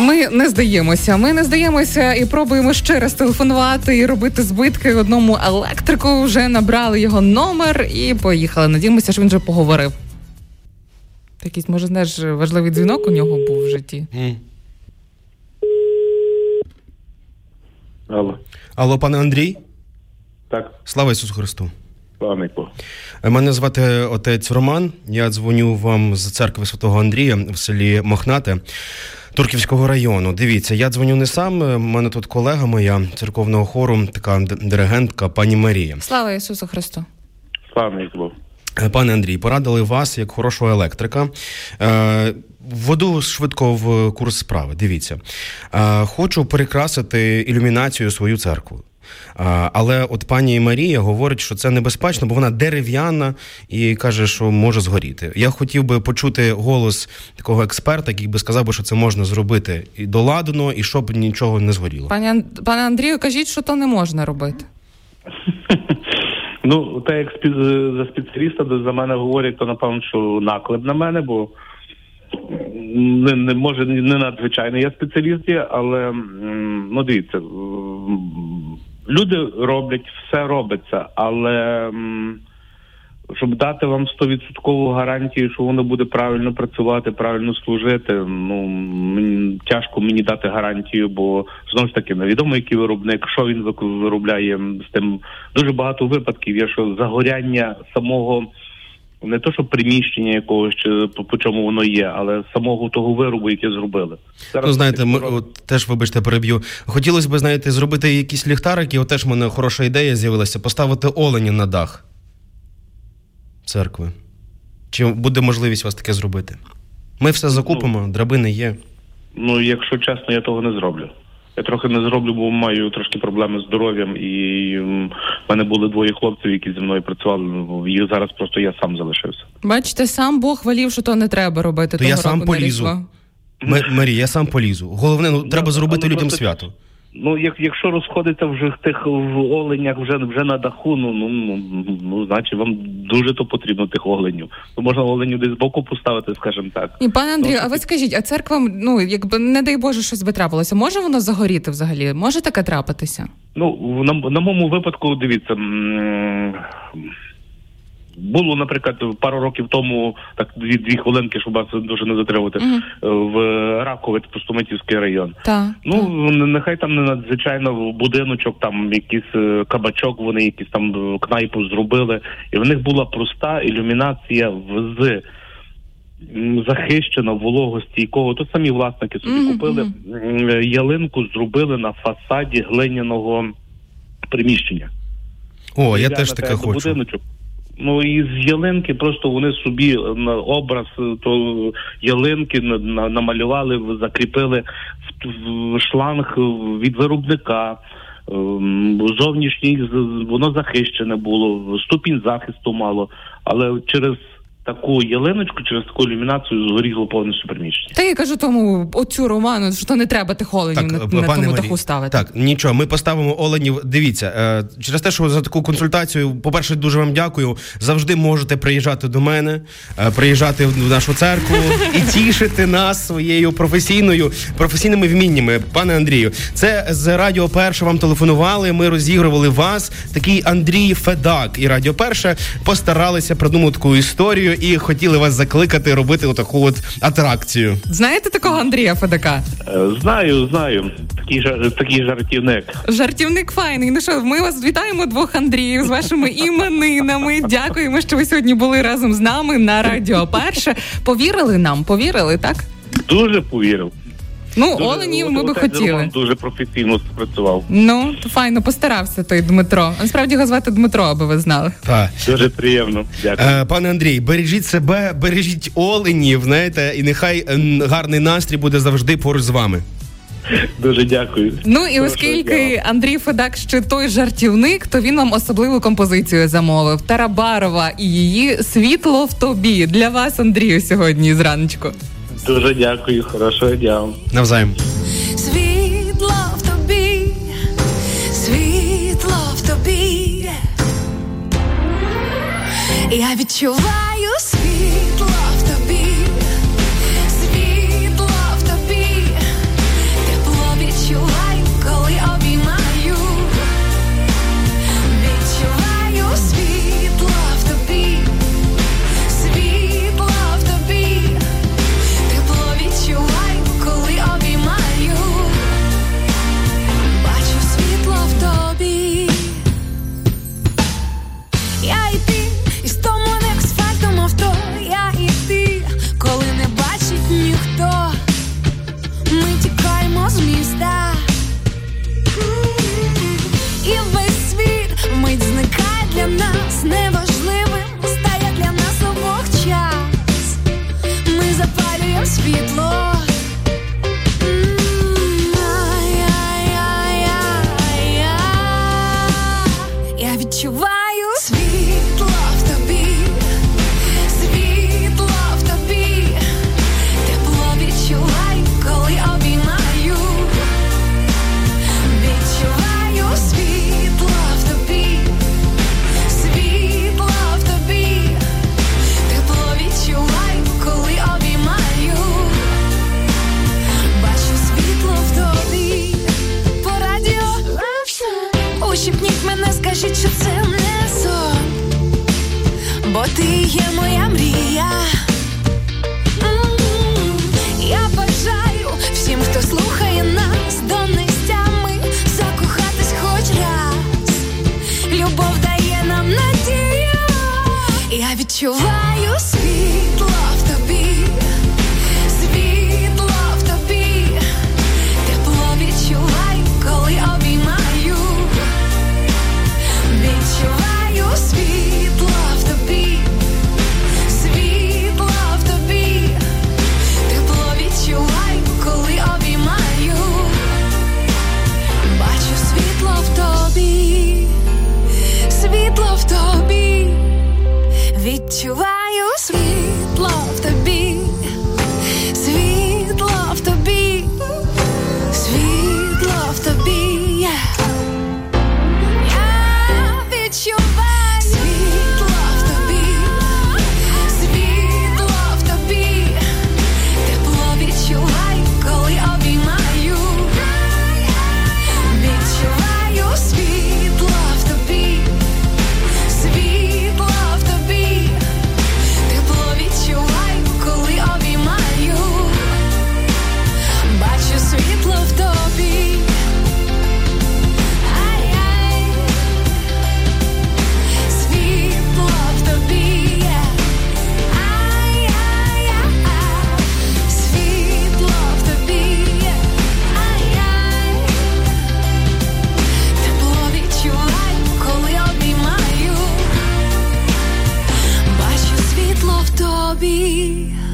Ми не здаємося. Ми не здаємося і пробуємо ще раз телефонувати і робити збитки одному електрику. Вже набрали його номер і поїхали. Надіємося, що він вже поговорив. Якийсь, може, знаєш, важливий дзвінок у нього був в житті. Mm. Алло. Алло, пане Андрій? Так. Слава Ісусу Христу. Мене звати отець Роман. Я дзвоню вам з церкви Святого Андрія в селі Мохнате. Турківського району. Дивіться, я дзвоню не сам. У мене тут колега моя церковного хору, така диригентка, пані Марія. Слава Ісусу Христу! Слава Богу! Е, пане Андрій, порадили вас як хорошого електрика. Е, введу швидко в курс справи. Дивіться, е, хочу перекрасити ілюмінацію свою церкву. Але от пані Марія говорить, що це небезпечно, бо вона дерев'яна і каже, що може згоріти. Я хотів би почути голос такого експерта, який би сказав, що це можна зробити і доладно, і щоб нічого не згоріло. Пане пане Андрію, кажіть, що то не можна робити. Ну, те, як за спеціаліста за мене говорять, то напевно, що наклеп на мене, бо не не може не надзвичайний я спеціаліст є, але ну дивіться, люди роблять, все робиться, але щоб дати вам стовідсоткову гарантію, що воно буде правильно працювати, правильно служити. Ну мені тяжко мені дати гарантію, бо знову ж таки невідомо, який виробник, що він виробляє з тим. Дуже багато випадків є, що загоряння самого. Не то, що приміщення якогось чи по, по чому воно є, але самого того виробу, який зробили. Зараз ну, знаєте, ми от, теж, вибачте, переб'ю. Хотілося б, знаєте, зробити якісь ліхтарики. От теж в мене хороша ідея з'явилася поставити олені на дах церкви. Чи буде можливість вас таке зробити? Ми все закупимо, ну, драбини є. Ну, якщо чесно, я того не зроблю. Я трохи не зроблю, бо маю трошки проблеми з здоров'ям, і в мене були двоє хлопців, які зі мною працювали. Їх зараз просто я сам залишився. Бачите, сам Бог волів, що то не треба робити. То того я сам полізу. Марі, я сам полізу. Головне, ну треба зробити людям свято. Ну, як якщо розходиться вже в тих в оленях вже вже на даху, ну ну ну, ну значить вам дуже то потрібно тих оленів. То можна оленів десь боку поставити, скажімо так. І пане Андрію, ну, а ви скажіть, а церква, ну якби не дай Боже, щось би трапилося, може воно загоріти взагалі? Може таке трапитися? Ну на, на моєму випадку, дивіться. Було, наприклад, пару років тому, так дві дві хвилинки, щоб вас дуже не затримувати, uh-huh. в Раковець, Пустомитівський район. Ta, ну ta. нехай там не надзвичайно будиночок, там якийсь е, кабачок, вони якісь там кнайпу зробили, і в них була проста ілюмінація з захищена вологостійкого. То самі власники собі uh-huh. купили ялинку, зробили на фасаді глиняного приміщення. О, я теж таке хочу. Будиночок. Ну і з ялинки просто вони собі на образ то ялинки намалювали, закріпили в шланг від виробника. Ем, зовнішній воно захищене було, ступінь захисту мало, але через таку ялиночку через таку ілюмінацію згоріло повністю приміщення. Та я кажу тому оцю роману, що не треба тих оленів так, на, на тому даху ставити. Так, нічого, ми поставимо оленів. Дивіться, е, через те, що за таку консультацію, по-перше, дуже вам дякую. Завжди можете приїжджати до мене, е, приїжджати в нашу церкву і тішити нас своєю професійною професійними вміннями. Пане Андрію, це з Радіо Перше вам телефонували. Ми розігрували вас. Такий Андрій Федак і Радіо Перше постаралися придумати таку історію і хотіли вас закликати робити отаку от атракцію. Знаєте такого Андрія Федака? Е, знаю, знаю. Такий жар, такий жартівник. Жартівник файний. Ну що, ми вас вітаємо двох Андріїв з вашими іменинами. Дякуємо, що ви сьогодні були разом з нами на радіо. Перше повірили нам, повірили, так? Дуже повірив. Ну, дуже, Оленів ми би хотіли. Дуже професійно спрацював. Ну, то файно постарався той Дмитро. Насправді його звати Дмитро, аби ви знали. Так. Дуже приємно. Дякую. Е, пане Андрій, бережіть себе, бережіть оленів, знаєте, і нехай ем, гарний настрій буде завжди поруч з вами. Дуже дякую. Ну і оскільки Андрій Федак ще той жартівник, то він вам особливу композицію замовив Тарабарова і її світло в тобі для вас, Андрію, сьогодні зраночку. Дуже дякую, хорошого дня. Навзаєм. Світло в тобі, світло в тобі. Я відчуваю світло ти є світло